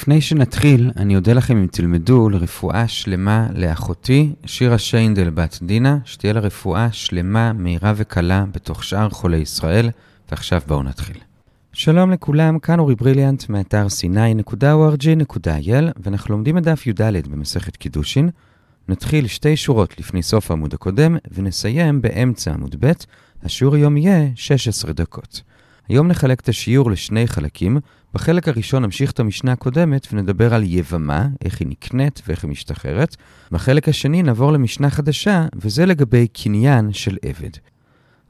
לפני שנתחיל, אני אודה לכם אם תלמדו לרפואה שלמה לאחותי, שירה שיינדל בת דינה, שתהיה לה רפואה שלמה, מהירה וקלה בתוך שאר חולי ישראל, ועכשיו בואו נתחיל. שלום לכולם, כאן אורי בריליאנט מאתר sny.org.il, ואנחנו לומדים את דף י"ד במסכת קידושין. נתחיל שתי שורות לפני סוף העמוד הקודם, ונסיים באמצע עמוד ב'. השיעור היום יהיה 16 דקות. היום נחלק את השיעור לשני חלקים. בחלק הראשון נמשיך את המשנה הקודמת ונדבר על יבמה, איך היא נקנית ואיך היא משתחררת. בחלק השני נעבור למשנה חדשה, וזה לגבי קניין של עבד.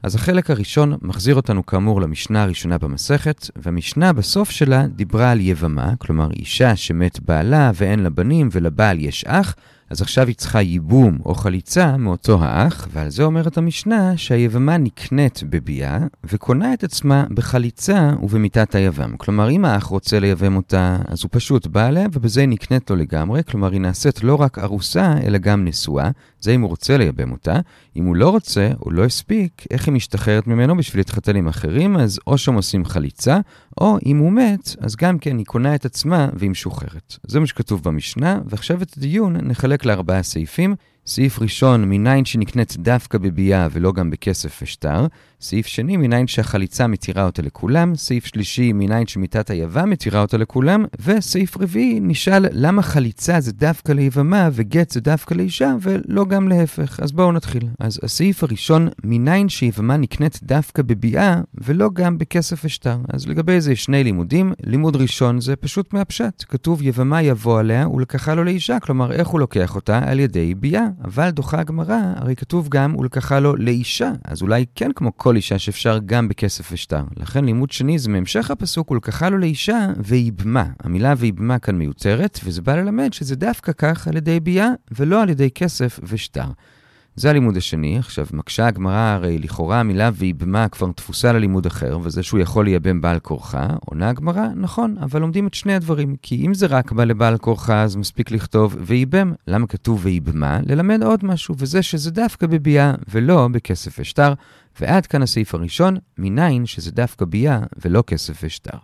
אז החלק הראשון מחזיר אותנו כאמור למשנה הראשונה במסכת, והמשנה בסוף שלה דיברה על יבמה, כלומר אישה שמת בעלה ואין לה בנים ולבעל יש אח, אז עכשיו היא צריכה ייבום או חליצה מאותו האח, ועל זה אומרת המשנה שהיבמה נקנית בביאה, וקונה את עצמה בחליצה ובמיתת היבם. כלומר, אם האח רוצה לייבם אותה, אז הוא פשוט בא אליה, ובזה היא נקנית לו לגמרי, כלומר, היא נעשית לא רק ארוסה, אלא גם נשואה. זה אם הוא רוצה לייבם אותה. אם הוא לא רוצה, או לא הספיק, איך היא משתחררת ממנו בשביל להתחתן עם אחרים, אז או שהם עושים חליצה, או אם הוא מת, אז גם כן היא קונה את עצמה והיא משוחררת. זה מה שכתוב במשנה, ועכשיו את הדיון נחלק לארבעה סעיפים. סעיף ראשון, מניין שנקנית דווקא בביאה ולא גם בכסף ושטר. סעיף שני, מניין שהחליצה מתירה אותה לכולם. סעיף שלישי, מניין שמיתת היבם מתירה אותה לכולם. וסעיף רביעי, נשאל למה חליצה זה דווקא ליבמה וגט זה דווקא לאישה ולא גם להפך. אז בואו נתחיל. אז הסעיף הראשון, מניין שיבמה נקנית דווקא בביאה ולא גם בכסף ושטר. אז לגבי זה יש שני לימודים. לימוד ראשון זה פשוט מהפשט. כתוב יבמה יבוא עליה ולקחה לו לאישה. כלומר, איך הוא לוקח אותה? על ידי ביאה. אבל דוחה הגמרא, הרי כתוב גם ולקחה לו לאישה. אז אולי כן כמו כל אישה שאפשר גם בכסף ושטר. לכן לימוד שני זה מהמשך הפסוק ולקחה לו לאישה ואיבמה. המילה ואיבמה כאן מיותרת, וזה בא ללמד שזה דווקא כך על ידי ביאה ולא על ידי כסף ושטר. זה הלימוד השני. עכשיו, מקשה הגמרא, הרי לכאורה המילה ואיבמה כבר תפוסה ללימוד אחר, וזה שהוא יכול לייבם בעל כורחה. עונה הגמרא, נכון, אבל לומדים את שני הדברים. כי אם זה רק בא לבעל כורחה, אז מספיק לכתוב ואיבם. למה כתוב ואיבמה? ללמד עוד משהו, וזה שזה דווקא בביאה ולא בכסף ושטר. ועד כאן הסעיף הראשון, מניין שזה דווקא ביאה ולא כסף ושטר.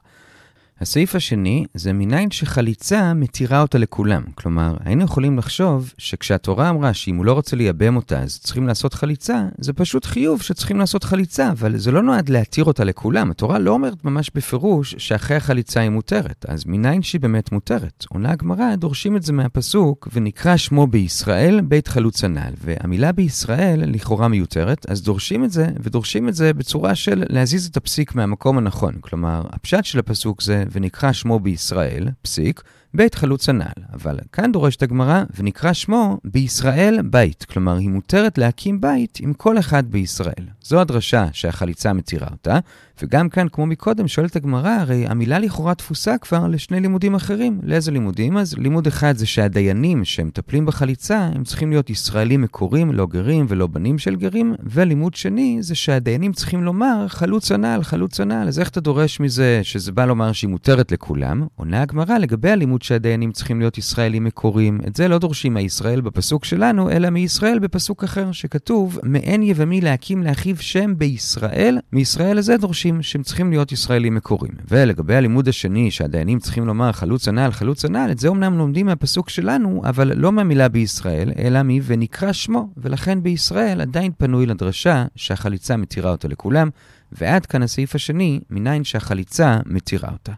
הסעיף השני זה מניין שחליצה מתירה אותה לכולם. כלומר, היינו יכולים לחשוב שכשהתורה אמרה שאם הוא לא רוצה לייבם אותה אז צריכים לעשות חליצה, זה פשוט חיוב שצריכים לעשות חליצה, אבל זה לא נועד להתיר אותה לכולם. התורה לא אומרת ממש בפירוש שאחרי החליצה היא מותרת, אז מניין שהיא באמת מותרת. עונה הגמרא, דורשים את זה מהפסוק, ונקרא שמו בישראל בית חלוץ הנ"ל. והמילה בישראל לכאורה מיותרת, אז דורשים את זה, ודורשים את זה בצורה של להזיז את הפסיק מהמקום הנכון. כלומר, הפשט של הפסוק זה ונקרא שמו בישראל, פסיק, בית חלוץ הנ"ל. אבל כאן דורשת הגמרא, ונקרא שמו בישראל בית. כלומר, היא מותרת להקים בית עם כל אחד בישראל. זו הדרשה שהחליצה מתירה אותה, וגם כאן, כמו מקודם, שואלת הגמרא, הרי המילה לכאורה תפוסה כבר לשני לימודים אחרים. לאיזה לימודים? אז לימוד אחד זה שהדיינים שמטפלים בחליצה, הם צריכים להיות ישראלים מקורים, לא גרים ולא בנים של גרים, ולימוד שני זה שהדיינים צריכים לומר חלוץ הנ"ל, חלוץ הנ"ל. אז איך אתה דורש מזה שזה בא לומר שהיא מותרת לכולם? עונה הגמרא לגבי הלימוד שהדיינים צריכים להיות ישראלים מקורים. את זה לא דורשים מהישראל בפסוק שלנו, אלא מישראל בפסוק אחר, שכתוב, מעין יבמי להקים לאחיו שם בישראל, מישראל הזה דורשים שהם צריכים להיות ישראלים מקורים. ולגבי הלימוד השני, שהדיינים צריכים לומר חלוץ הנ"ל, חלוץ הנ"ל, את זה אומנם לומדים מהפסוק שלנו, אבל לא מהמילה בישראל, אלא מ ונקרא שמו, ולכן בישראל עדיין פנוי לדרשה שהחליצה מתירה אותה לכולם, ועד כאן הסעיף השני, מניין שהחליצה מתירה אותה.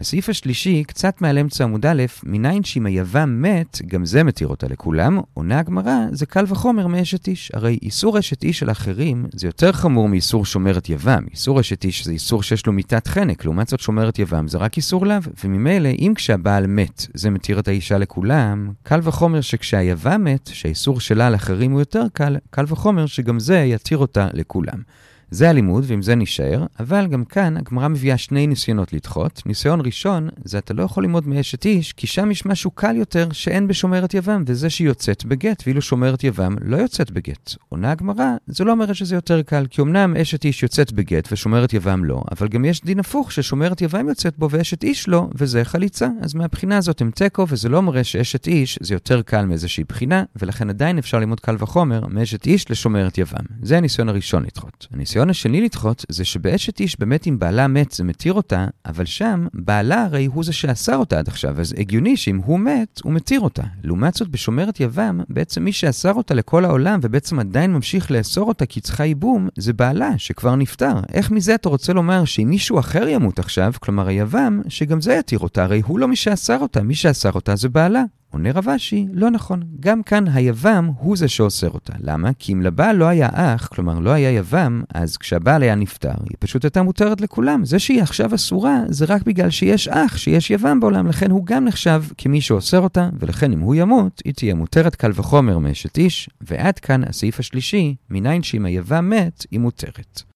הסעיף השלישי, קצת מעל אמצע עמוד א', מניין שאם היוון מת, גם זה מתיר אותה לכולם, עונה הגמרא, זה קל וחומר מאשת איש. הרי איסור אשת איש של אחרים זה יותר חמור מאיסור שומרת יבם. איסור אשת איש זה איסור שיש לו מיתת חנק, לעומת זאת שומרת יבם זה רק איסור לאו. וממילא, אם כשהבעל מת זה מתיר את האישה לכולם, קל וחומר שכשהיבם מת, שהאיסור שלה לאחרים הוא יותר קל, קל וחומר שגם זה יתיר אותה לכולם. זה הלימוד, ועם זה נשאר, אבל גם כאן הגמרא מביאה שני ניסיונות לדחות. ניסיון ראשון, זה אתה לא יכול ללמוד מאשת איש, כי שם יש משהו קל יותר שאין בשומרת יבם, וזה שהיא יוצאת בגט, ואילו שומרת יבם לא יוצאת בגט. עונה הגמרא, זה לא אומר שזה יותר קל, כי אמנם אשת איש יוצאת בגט ושומרת יבם לא, אבל גם יש דין הפוך ששומרת יבם יוצאת בו ואשת איש לא, וזה חליצה. אז מהבחינה הזאת הם תיקו, וזה לא מראה שאשת איש זה יותר קל מאיזושהי בחינה, ולכן עדיין אפשר ללמוד קל וחומר מאשת איש לשומרת יבם. זה הניסיון הראשון לדחות. הניסיון הניסיון השני לדחות זה שבאשת איש באמת אם בעלה מת זה מתיר אותה, אבל שם בעלה הרי הוא זה שאסר אותה עד עכשיו, אז הגיוני שאם הוא מת, הוא מתיר אותה. לעומת זאת, בשומרת יבם, בעצם מי שאסר אותה לכל העולם ובעצם עדיין ממשיך לאסור אותה כי צריכה ייבום, זה בעלה שכבר נפטר. איך מזה אתה רוצה לומר שאם מישהו אחר ימות עכשיו, כלומר היבם, שגם זה יתיר אותה, הרי הוא לא מי שאסר אותה, מי שאסר אותה זה בעלה. עונה רב אשי, לא נכון. גם כאן היבם הוא זה שאוסר אותה. למה? כי אם לבעל לא היה אח, כלומר לא היה יבם, אז כשהבעל היה נפטר, היא פשוט הייתה מותרת לכולם. זה שהיא עכשיו אסורה, זה רק בגלל שיש אח, שיש יבם בעולם, לכן הוא גם נחשב כמי שאוסר אותה, ולכן אם הוא ימות, היא תהיה מותרת קל וחומר מאשת איש. ועד כאן הסעיף השלישי, מניין שאם היבם מת, היא מותרת.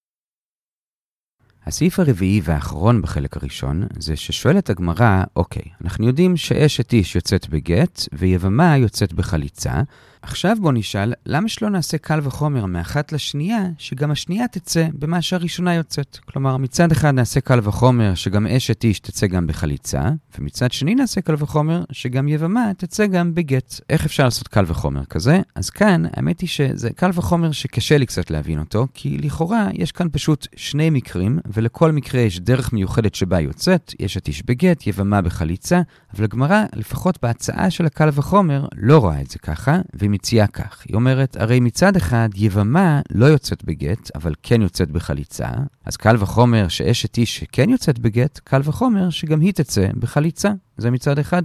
הסעיף הרביעי והאחרון בחלק הראשון זה ששואלת הגמרא, אוקיי, אנחנו יודעים שאשת איש יוצאת בגט ויבמה יוצאת בחליצה, עכשיו בוא נשאל, למה שלא נעשה קל וחומר מאחת לשנייה, שגם השנייה תצא במה שהראשונה יוצאת? כלומר, מצד אחד נעשה קל וחומר שגם אשת איש תצא גם בחליצה, ומצד שני נעשה קל וחומר שגם יבמה תצא גם בגט. איך אפשר לעשות קל וחומר כזה? אז כאן, האמת היא שזה קל וחומר שקשה לי קצת להבין אותו, כי לכאורה יש כאן פשוט שני מקרים, ולכל מקרה יש דרך מיוחדת שבה יוצאת, אשת איש בגט, יבמה בחליצה, אבל הגמרא, לפחות בהצעה של הקל וחומר, לא רואה את זה ככה, והיא מציעה כך. היא אומרת, הרי מצד אחד, יבמה לא יוצאת בגט, אבל כן יוצאת בחליצה, אז קל וחומר שאשת איש שכן יוצאת בגט, קל וחומר שגם היא תצא בחליצה. זה מצד אחד.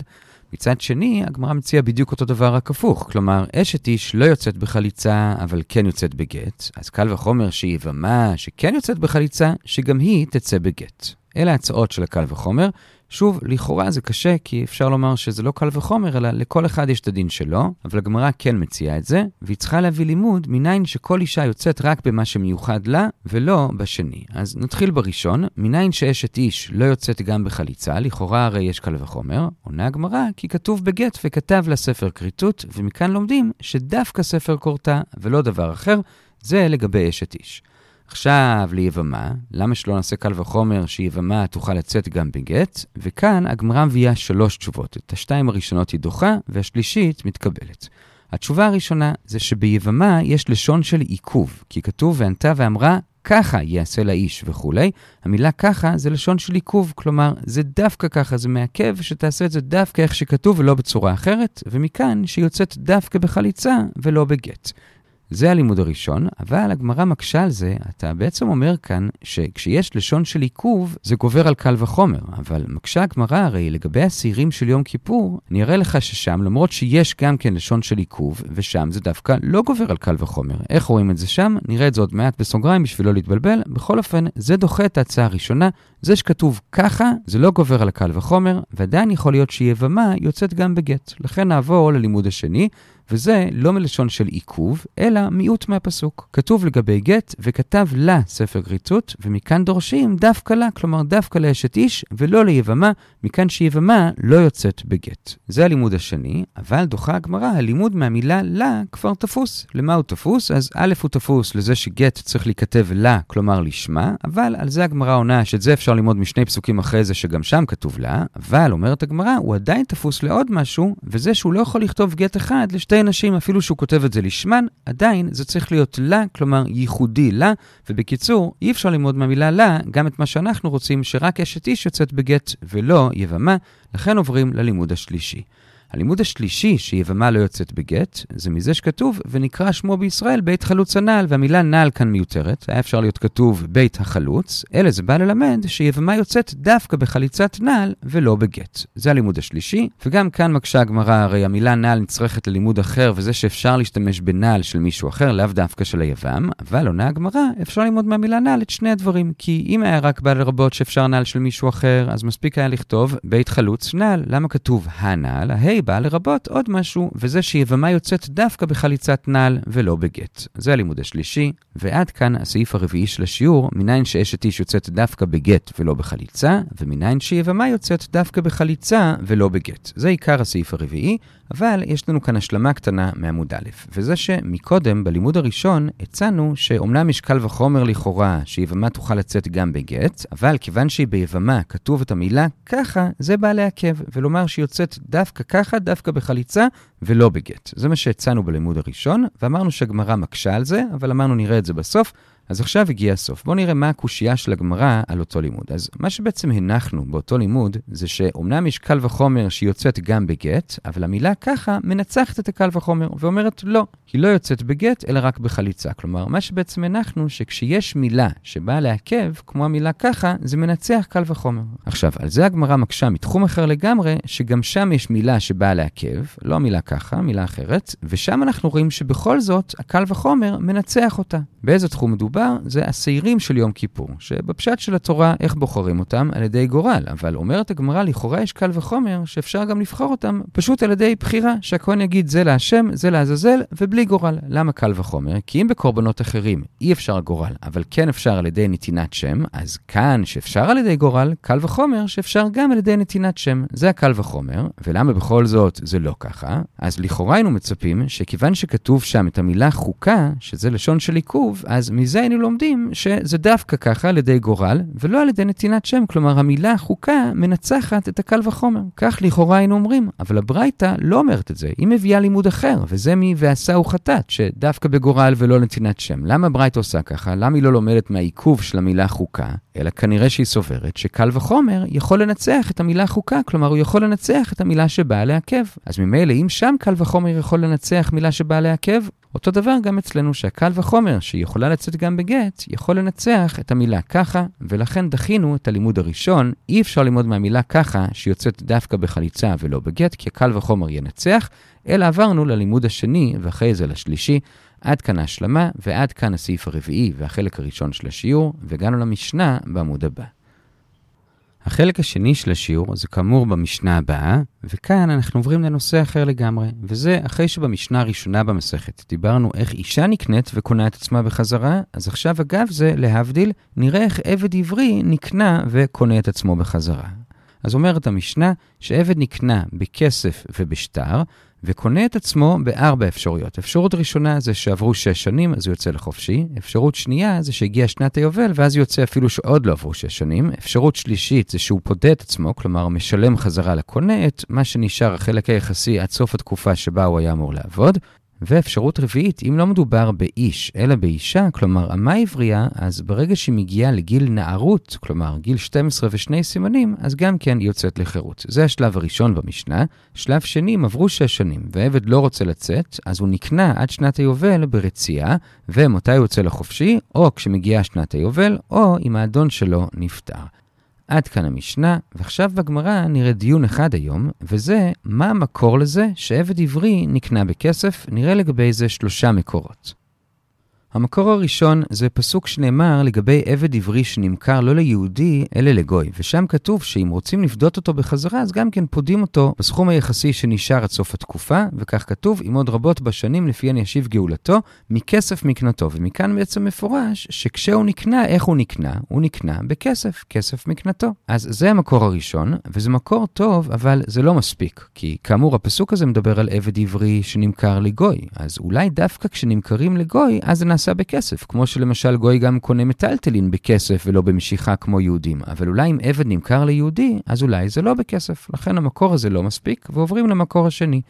מצד שני, הגמרא מציעה בדיוק אותו דבר רק הפוך. כלומר, אשת איש לא יוצאת בחליצה, אבל כן יוצאת בגט, אז קל וחומר שיבמה שכן יוצאת בחליצה, שגם היא תצא בגט. אלה ההצעות של הקל וחומר, שוב, לכאורה זה קשה, כי אפשר לומר שזה לא קל וחומר, אלא לכל אחד יש את הדין שלו, אבל הגמרא כן מציעה את זה, והיא צריכה להביא לימוד מניין שכל אישה יוצאת רק במה שמיוחד לה, ולא בשני. אז נתחיל בראשון, מניין שאשת איש לא יוצאת גם בחליצה, לכאורה הרי יש קל וחומר, עונה הגמרא כי כתוב בגט וכתב לה ספר כריתות, ומכאן לומדים שדווקא ספר כורתה, ולא דבר אחר, זה לגבי אשת איש. עכשיו ליבמה, למה שלא נעשה קל וחומר שיבמה תוכל לצאת גם בגט? וכאן הגמרא מביאה שלוש תשובות. את השתיים הראשונות היא דוחה, והשלישית מתקבלת. התשובה הראשונה זה שביבמה יש לשון של עיכוב, כי כתוב וענתה ואמרה, ככה יעשה לאיש וכולי. המילה ככה זה לשון של עיכוב, כלומר, זה דווקא ככה, זה מעכב שתעשה את זה דווקא איך שכתוב ולא בצורה אחרת, ומכאן שהיא יוצאת דווקא בחליצה ולא בגט. זה הלימוד הראשון, אבל הגמרא מקשה על זה, אתה בעצם אומר כאן שכשיש לשון של עיכוב, זה גובר על קל וחומר, אבל מקשה הגמרא הרי לגבי השעירים של יום כיפור, אני אראה לך ששם, למרות שיש גם כן לשון של עיכוב, ושם זה דווקא לא גובר על קל וחומר. איך רואים את זה שם? נראה את זה עוד מעט בסוגריים בשביל לא להתבלבל. בכל אופן, זה דוחה את ההצעה הראשונה. זה שכתוב ככה, זה לא גובר על הקל וחומר, ועדיין יכול להיות שיבמה יוצאת גם בגט. לכן נעבור ללימוד השני. וזה לא מלשון של עיכוב, אלא מיעוט מהפסוק. כתוב לגבי גט, וכתב לה ספר גריצות, ומכאן דורשים דווקא לה, כלומר דווקא לאשת איש, ולא ליבמה, מכאן שיבמה לא יוצאת בגט. זה הלימוד השני, אבל דוחה הגמרא, הלימוד מהמילה לה כבר תפוס. למה הוא תפוס? אז א' הוא תפוס לזה שגט צריך להיכתב לה, כלומר לשמה, אבל על זה הגמרא עונה שאת זה אפשר ללמוד משני פסוקים אחרי זה שגם שם כתוב לה, אבל אומרת הגמרא, הוא עדיין תפוס לעוד משהו, וזה שהוא לא יכול לכתוב גט אחד לשתי נשים, אפילו שהוא כותב את זה לשמן, עדיין זה צריך להיות לה, כלומר ייחודי לה, ובקיצור, אי אפשר ללמוד מהמילה לה גם את מה שאנחנו רוצים, שרק אשת איש יוצאת בגט ולא יבמה, לכן עוברים ללימוד השלישי. הלימוד השלישי, שיבמה לא יוצאת בגט, זה מזה שכתוב, ונקרא שמו בישראל בית חלוץ הנעל, והמילה נעל כאן מיותרת, היה אפשר להיות כתוב בית החלוץ, אלא זה בא ללמד שיבמה יוצאת דווקא בחליצת נעל ולא בגט. זה הלימוד השלישי, וגם כאן מקשה הגמרא, הרי המילה נעל נצרכת ללימוד אחר, וזה שאפשר להשתמש בנעל של מישהו אחר, לאו דווקא של היבם, אבל עונה הגמרא, אפשר ללמוד מהמילה נעל את שני הדברים, כי אם היה רק בא לרבות שאפשר נעל של מישהו אחר, אז מספיק היה לכתוב בית חלוץ נעל. למה כתוב הנעל? ההי באה לרבות עוד משהו, וזה שיבמה יוצאת דווקא בחליצת נעל ולא בגט. זה הלימוד השלישי, ועד כאן הסעיף הרביעי של השיעור, מניין שאשת איש יוצאת דווקא בגט ולא בחליצה, ומניין שיבמה יוצאת דווקא בחליצה ולא בגט. זה עיקר הסעיף הרביעי, אבל יש לנו כאן השלמה קטנה מעמוד א', וזה שמקודם, בלימוד הראשון, הצענו שאומנם יש קל וחומר לכאורה שיבמה תוכל לצאת גם בגט, אבל כיוון שהיא ביבמה כתוב את המילה ככה, זה בא לעכב, ולומר שהיא יוצאת דווקא ככה, דווקא בחליצה, ולא בגט. זה מה שהצענו בלימוד הראשון, ואמרנו שהגמרא מקשה על זה, אבל אמרנו נראה את זה בסוף. אז עכשיו הגיע הסוף. בואו נראה מה הקושייה של הגמרא על אותו לימוד. אז מה שבעצם הנחנו באותו לימוד, זה שאומנם יש קל וחומר שהיא יוצאת גם בגט, אבל המילה ככה מנצחת את הקל וחומר, ואומרת לא, היא לא יוצאת בגט, אלא רק בחליצה. כלומר, מה שבעצם הנחנו, שכשיש מילה שבאה לעכב, כמו המילה ככה, זה מנצח קל וחומר. עכשיו, על זה הגמרא מקשה מתחום אחר לגמרי, שגם שם יש מילה שבאה לעכב, לא המילה ככה, מילה אחרת, ושם אנחנו רואים שבכל זאת, הקל וחומר מנצח אותה. באיזה תחום מדובר? זה השעירים של יום כיפור, שבפשט של התורה, איך בוחרים אותם? על ידי גורל. אבל אומרת הגמרא, לכאורה יש קל וחומר, שאפשר גם לבחור אותם פשוט על ידי בחירה, שהכהן יגיד זה להשם, זה לעזאזל, ובלי גורל. למה קל וחומר? כי אם בקורבנות אחרים אי אפשר גורל, אבל כן אפשר על ידי נתינת שם, אז כאן שאפשר על ידי גורל, קל וחומר שאפשר גם על ידי נתינת שם. זה הקל וחומר, ולמה בכל זאת זה לא ככה? אז לכאורה היינו מצפים שכיוון שכתוב שם את המילה חוקה, שזה לשון של עיכוב, אז מזה היינו לומדים שזה דווקא ככה על ידי גורל, ולא על ידי נתינת שם. כלומר, המילה חוקה מנצחת את הקל וחומר. כך לכאורה היינו אומרים, אבל הברייתא לא אומרת את זה, היא מביאה לימוד אחר, וזה מי ועשהו חטאת, שדווקא בגורל ולא נתינת שם. למה ברייתא עושה ככה? למה היא לא לומדת מהעיכוב של המילה חוקה? אלא כנראה שהיא סוברת שקל וחומר יכול לנצח את המילה חוקה, כלומר הוא יכול לנצח את המילה שבאה לעכב. אז ממילא אם שם קל וחומר יכול לנצח מילה שבאה לעכב, אותו דבר גם אצלנו שהקל וחומר, שהיא יכולה לצאת גם בגט, יכול לנצח את המילה ככה, ולכן דחינו את הלימוד הראשון. אי אפשר ללמוד מהמילה ככה, שיוצאת דווקא בחליצה ולא בגט, כי הקל וחומר ינצח, אלא עברנו ללימוד השני, ואחרי זה לשלישי. עד כאן ההשלמה, ועד כאן הסעיף הרביעי והחלק הראשון של השיעור, והגענו למשנה בעמוד הבא. החלק השני של השיעור זה כאמור במשנה הבאה, וכאן אנחנו עוברים לנושא אחר לגמרי, וזה אחרי שבמשנה הראשונה במסכת דיברנו איך אישה נקנית וקונה את עצמה בחזרה, אז עכשיו אגב זה, להבדיל, נראה איך עבד עברי נקנה וקונה את עצמו בחזרה. אז אומרת המשנה שעבד נקנה בכסף ובשטר, וקונה את עצמו בארבע אפשרויות. אפשרות ראשונה זה שעברו שש שנים, אז הוא יוצא לחופשי. אפשרות שנייה זה שהגיע שנת היובל, ואז יוצא אפילו שעוד לא עברו שש שנים. אפשרות שלישית זה שהוא פודה את עצמו, כלומר משלם חזרה לקונה את מה שנשאר החלק היחסי עד סוף התקופה שבה הוא היה אמור לעבוד. ואפשרות רביעית, אם לא מדובר באיש, אלא באישה, כלומר אמה עברייה, אז ברגע שהיא מגיעה לגיל נערות, כלומר גיל 12 ושני סימנים, אז גם כן היא יוצאת לחירות. זה השלב הראשון במשנה. שלב שני, אם עברו שש שנים, והעבד לא רוצה לצאת, אז הוא נקנה עד שנת היובל ברצייה, ומתי הוא יוצא לחופשי, או כשמגיעה שנת היובל, או אם האדון שלו נפטר. עד כאן המשנה, ועכשיו בגמרא נראה דיון אחד היום, וזה מה המקור לזה שעבד עברי נקנה בכסף, נראה לגבי זה שלושה מקורות. המקור הראשון זה פסוק שנאמר לגבי עבד עברי שנמכר לא ליהודי, אלא לגוי. ושם כתוב שאם רוצים לפדות אותו בחזרה, אז גם כן פודים אותו בסכום היחסי שנשאר עד סוף התקופה, וכך כתוב, עם עוד רבות בשנים לפיהן ישיב גאולתו, מכסף מקנתו. ומכאן בעצם מפורש שכשהוא נקנה, איך הוא נקנה? הוא נקנה בכסף, כסף מקנתו. אז זה המקור הראשון, וזה מקור טוב, אבל זה לא מספיק. כי כאמור, הפסוק הזה מדבר על עבד עברי שנמכר לגוי. אז אולי דווקא כשנמכרים לגוי, אז זה נעשה בכסף, כמו שלמשל גוי גם קונה מטלטלין בכסף ולא במשיכה כמו יהודים. אבל אולי אם עבד נמכר ליהודי, אז אולי זה לא בכסף. לכן המקור הזה לא מספיק, ועוברים למקור השני.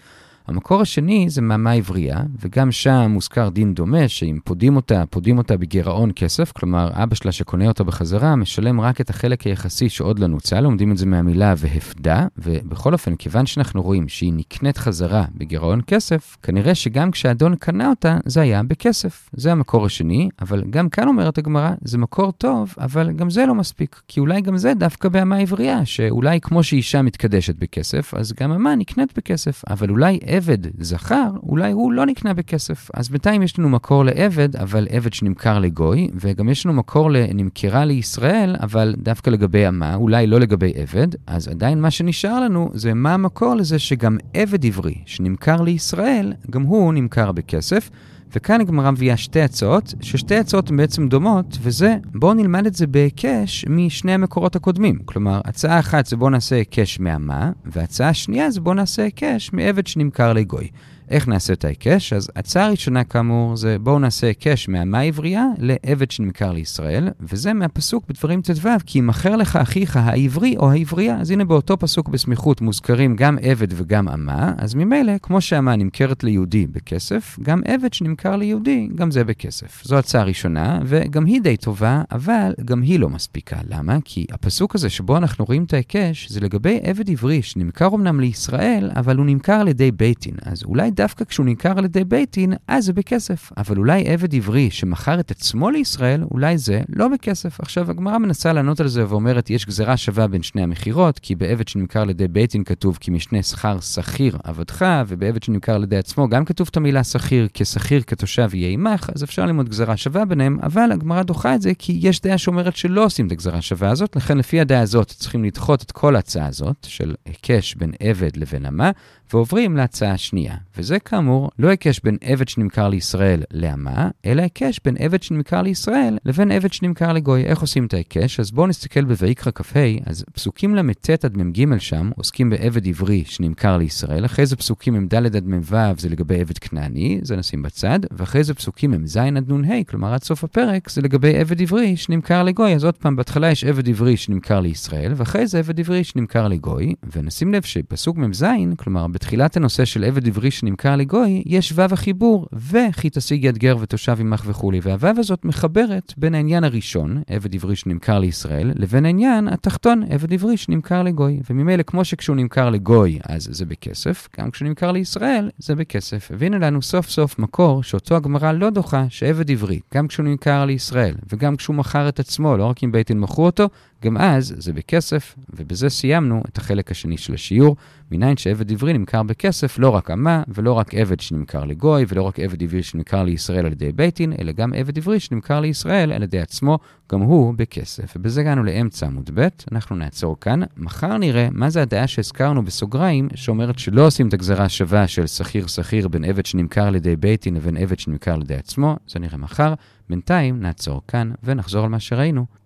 המקור השני זה מאמה עברייה, וגם שם מוזכר דין דומה, שאם פודים אותה, פודים אותה בגירעון כסף, כלומר אבא שלה שקונה אותה בחזרה, משלם רק את החלק היחסי שעוד לא נוצל, לומדים את זה מהמילה והפדה, ובכל אופן, כיוון שאנחנו רואים שהיא נקנית חזרה בגירעון כסף, כנראה שגם כשאדון קנה אותה, זה היה בכסף. זה המקור השני, אבל גם כאן אומרת הגמרא, זה מקור טוב, אבל גם זה לא מספיק, כי אולי גם זה דווקא באמה עברייה, שאולי כמו שאישה מתקדשת בכסף, אז גם אמה נקנית בכסף, אבל אולי עבד זכר, אולי הוא לא נקנה בכסף. אז בינתיים יש לנו מקור לעבד, אבל עבד שנמכר לגוי, וגם יש לנו מקור לנמכרה לישראל, אבל דווקא לגבי אמה, אולי לא לגבי עבד, אז עדיין מה שנשאר לנו זה מה המקור לזה שגם עבד עברי שנמכר לישראל, גם הוא נמכר בכסף. וכאן הגמרא מביאה שתי הצעות, ששתי הצעות הן בעצם דומות, וזה, בואו נלמד את זה בהיקש משני המקורות הקודמים. כלומר, הצעה אחת זה בואו נעשה היקש מאמה, והצעה שנייה זה בואו נעשה היקש מעבד שנמכר לגוי. איך נעשה את ההיקש? אז הצעה הראשונה כאמור זה בואו נעשה היקש מהמה עברייה לעבד שנמכר לישראל, וזה מהפסוק בדברים ט"ו, כי ימכר לך אחיך העברי או העברייה. אז הנה באותו פסוק בסמיכות מוזכרים גם עבד וגם אמה, אז ממילא, כמו שאמה נמכרת ליהודי בכסף, גם עבד שנמכר ליהודי, גם זה בכסף. זו הצעה ראשונה, וגם היא די טובה, אבל גם היא לא מספיקה. למה? כי הפסוק הזה שבו אנחנו רואים את ההיקש, זה לגבי עבד עברי שנמכר אמנם לישראל, אבל הוא נמכר על ידי בית. אז אולי דווקא כשהוא נמכר על ידי בית דין, אז זה בכסף. אבל אולי עבד עברי שמכר את עצמו לישראל, אולי זה לא בכסף. עכשיו, הגמרא מנסה לענות על זה ואומרת, יש גזירה שווה בין שני המכירות, כי בעבד שנמכר על ידי בית דין כתוב כי משנה שכר שכיר עבדך, ובעבד שנמכר על ידי עצמו גם כתוב את המילה שכיר, כשכיר כתושב יהיה עמך, אז אפשר ללמוד גזירה שווה ביניהם, אבל הגמרא דוחה את זה כי יש דעה שאומרת שלא עושים את הגזירה השווה הזאת, לכן לפי הדעה הזאת צריכים לדחות את כל ההצעה הזאת של היקש בין עבד לבין אמה, ועוברים להצעה השנייה. וזה כאמור לא היקש בין עבד שנמכר לישראל לאמה, אלא היקש בין עבד שנמכר לישראל לבין עבד שנמכר לגוי. איך עושים את ההיקש? אז בואו נסתכל בויקרא כ"ה, אז פסוקים ל"ט עד מ"ג שם עוסקים בעבד עברי שנמכר לישראל, אחרי זה פסוקים מ"ד עד מ"ו זה לגבי עבד כנעני, זה נשים בצד, ואחרי זה פסוקים מ"ז עד נ"ה, כלומר עד סוף הפרק, זה לגבי עבד עברי שנמכר לגוי. אז עוד פעם, בהתחלה יש עבד עברי שנמכר לישראל, ואחרי זה עבד עברי שנמכר לגוי, ונשים לב שפסוק מ"ז, כלומר בתחילת הנושא של עבד עברי שנמכר לגוי, יש וו החיבור, וכי תשיג יד גר ותושב עמך וכולי. והוו הזאת מחברת בין העניין הראשון, עבד עברי שנמכר לישראל, לבין העניין התחתון, עבד עברי שנמכר לגוי. וממילא, כמו שכשהוא נמכר לגוי, אז זה בכסף, גם כשהוא נמכר לישראל, זה בכסף. והנה לנו סוף סוף מקור שאותו הגמרא לא דוחה, שעבד עברי, גם כשהוא נמכר לישראל, וגם כשהוא מכר את עצמו, לא רק אם בית דין מכרו אותו, גם אז זה בכסף, ובזה סיימנו את החלק השני של השיעור, מניין שעבד עברי נמכר בכסף, לא רק אמה, ולא רק עבד שנמכר לגוי, ולא רק עבד עברי שנמכר לישראל על ידי בית דין, אלא גם עבד עברי שנמכר לישראל על ידי עצמו, גם הוא בכסף. ובזה הגענו לאמצע עמוד ב', אנחנו נעצור כאן. מחר נראה מה זה הדעה שהזכרנו בסוגריים, שאומרת שלא עושים את הגזרה השווה של שכיר-שכיר בין עבד שנמכר על ידי בית דין לבין עבד שנמכר על ידי עצמו, זה נראה מחר. בינתיים נעצור כאן ונחזור על מה שראינו.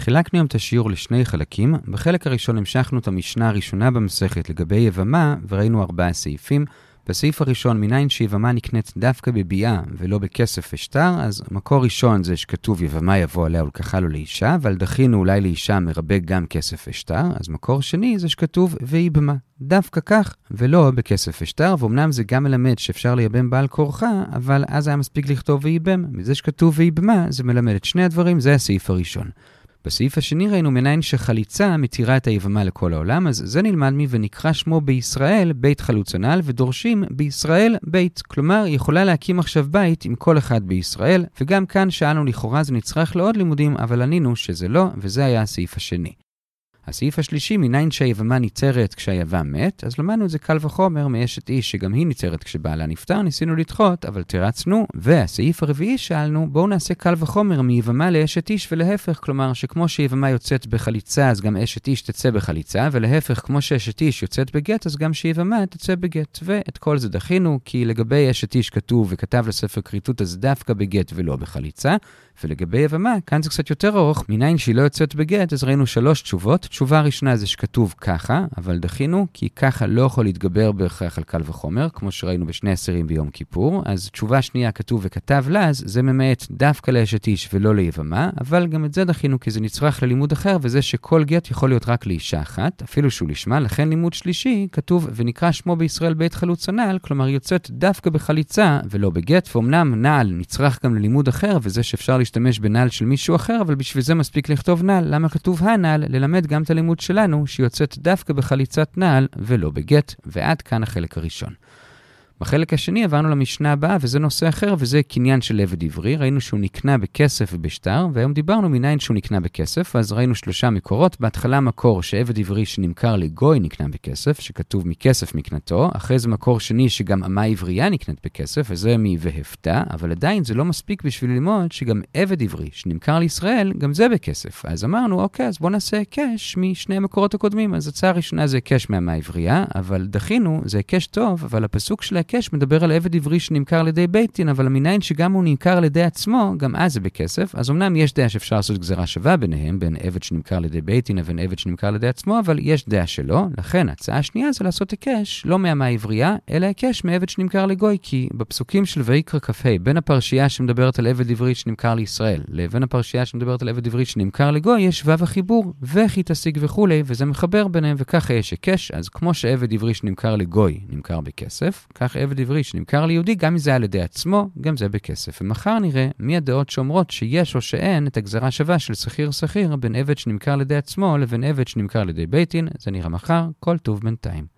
חילקנו היום את השיעור לשני חלקים. בחלק הראשון המשכנו את המשנה הראשונה במסכת לגבי יבמה, וראינו ארבעה סעיפים. בסעיף הראשון, מניין שיבמה נקנית דווקא בביאה ולא בכסף ושטר, אז מקור ראשון זה שכתוב יבמה יבוא עליה ולקחה לו לאישה, אבל דחינו אולי לאישה מרבה גם כסף ושטר, אז מקור שני זה שכתוב ויבמה. דווקא כך, ולא בכסף ושטר, ואומנם זה גם מלמד שאפשר לייבם בעל כורחה, אבל אז היה מספיק לכתוב וייבם. מזה שכתוב ויבמה, זה מלמד את שני הדברים, זה הסעיף הראשון. בסעיף השני ראינו מניין שחליצה מתירה את היבמה לכל העולם, אז זה נלמד מי ונקרא שמו בישראל בית חלוץ הנ"ל, ודורשים בישראל בית. כלומר, יכולה להקים עכשיו בית עם כל אחד בישראל, וגם כאן שאלנו לכאורה זה נצרך לעוד לימודים, אבל ענינו שזה לא, וזה היה הסעיף השני. הסעיף השלישי, מניין שהיבמה ניצרת כשהיבם מת, אז למדנו את זה קל וחומר מאשת איש שגם היא ניצרת כשבעלה נפטר, ניסינו לדחות, אבל תרצנו. והסעיף הרביעי שאלנו, בואו נעשה קל וחומר מיבמה לאשת איש ולהפך, כלומר שכמו שיבמה יוצאת בחליצה, אז גם אשת איש תצא בחליצה, ולהפך, כמו שאשת איש יוצאת בגט, אז גם שיבמה תצא בגט. ואת כל זה דחינו, כי לגבי אשת איש כתוב וכתב לספר כריתות, אז דווקא בגט ולא בחליצה. ולגבי יבמה, כאן זה קצת יותר ארוך, מניין שהיא לא יוצאת בגט, אז ראינו שלוש תשובות. תשובה הראשונה זה שכתוב ככה, אבל דחינו, כי ככה לא יכול להתגבר בהכרח על קל וחומר, כמו שראינו בשני אסירים ביום כיפור. אז תשובה שנייה כתוב וכתב לז, זה ממעט דווקא לאשת איש ולא ליבמה, אבל גם את זה דחינו כי זה נצרך ללימוד אחר, וזה שכל גט יכול להיות רק לאישה אחת, אפילו שהוא לשמה, לכן לימוד שלישי כתוב ונקרא שמו בישראל בית חלוץ הנעל, כלומר יוצאת דווקא בחליצה ולא בגט, ואומנם נעל נצרך גם ללימוד אחר, וזה שאפשר להשתמש בנעל של מישהו אחר, אבל בשביל זה מספיק לכתוב נעל. למה כתוב הנעל? ללמד גם את הלימוד שלנו, שיוצאת דווקא בחליצת נעל ולא בגט. ועד כאן החלק הראשון. בחלק השני עברנו למשנה הבאה, וזה נושא אחר, וזה קניין של עבד עברי. ראינו שהוא נקנה בכסף ובשטר, והיום דיברנו מניין שהוא נקנה בכסף, אז ראינו שלושה מקורות. בהתחלה מקור שעבד עברי שנמכר לגוי נקנה בכסף, שכתוב מכסף מקנתו. אחרי זה מקור שני שגם אמה עברייה נקנית בכסף, וזה מ"והפתה", אבל עדיין זה לא מספיק בשביל ללמוד שגם עבד עברי שנמכר לישראל, גם זה בכסף. אז אמרנו, אוקיי, אז בואו נעשה היקש משני המקורות הקודמים. אז הצעה הראשונה זה היקש מהמה עברייה, אבל דחינו, זה היקש טוב, אבל הפסוק של ההיקש מדבר על עבד עברי שנמכר על ידי בית דין, אבל המניין שגם הוא נמכר על ידי עצמו, גם אז זה בכסף. אז אמנם יש דעה שאפשר לעשות גזירה שווה ביניהם, בין עבד שנמכר על ידי בית דין לבין עבד שנמכר על ידי עצמו, אבל יש דעה שלא. לכן, ההצעה השנייה זה לעשות היקש לא מאמה עברייה, אלא היקש מעבד שנמכר לגוי, כי בפסוקים של ויקרא כ"ה, בין הפרשייה שמדברת על עבד עברי שנמכר לישראל, לבין הפרשייה שמדברת על עבד עברי שנמכר לגוי, יש וו החיבור, וכי תשיג וכולי, וזה מחבר ביניהם, וככה יש היקש. אז כמו שעבד עברי שנמכר לגוי נמכר בכסף, כך עבד עברי שנמכר ליהודי, גם אם זה על ידי עצמו, גם זה בכסף. ומחר נראה מי הדעות שאומרות שיש או שאין את הגזרה שווה של שכיר-שכיר בין עבד שנמכר על ידי עצמו לבין עבד שנמכר על ידי בית דין. זה נראה מחר, כל טוב בינתיים.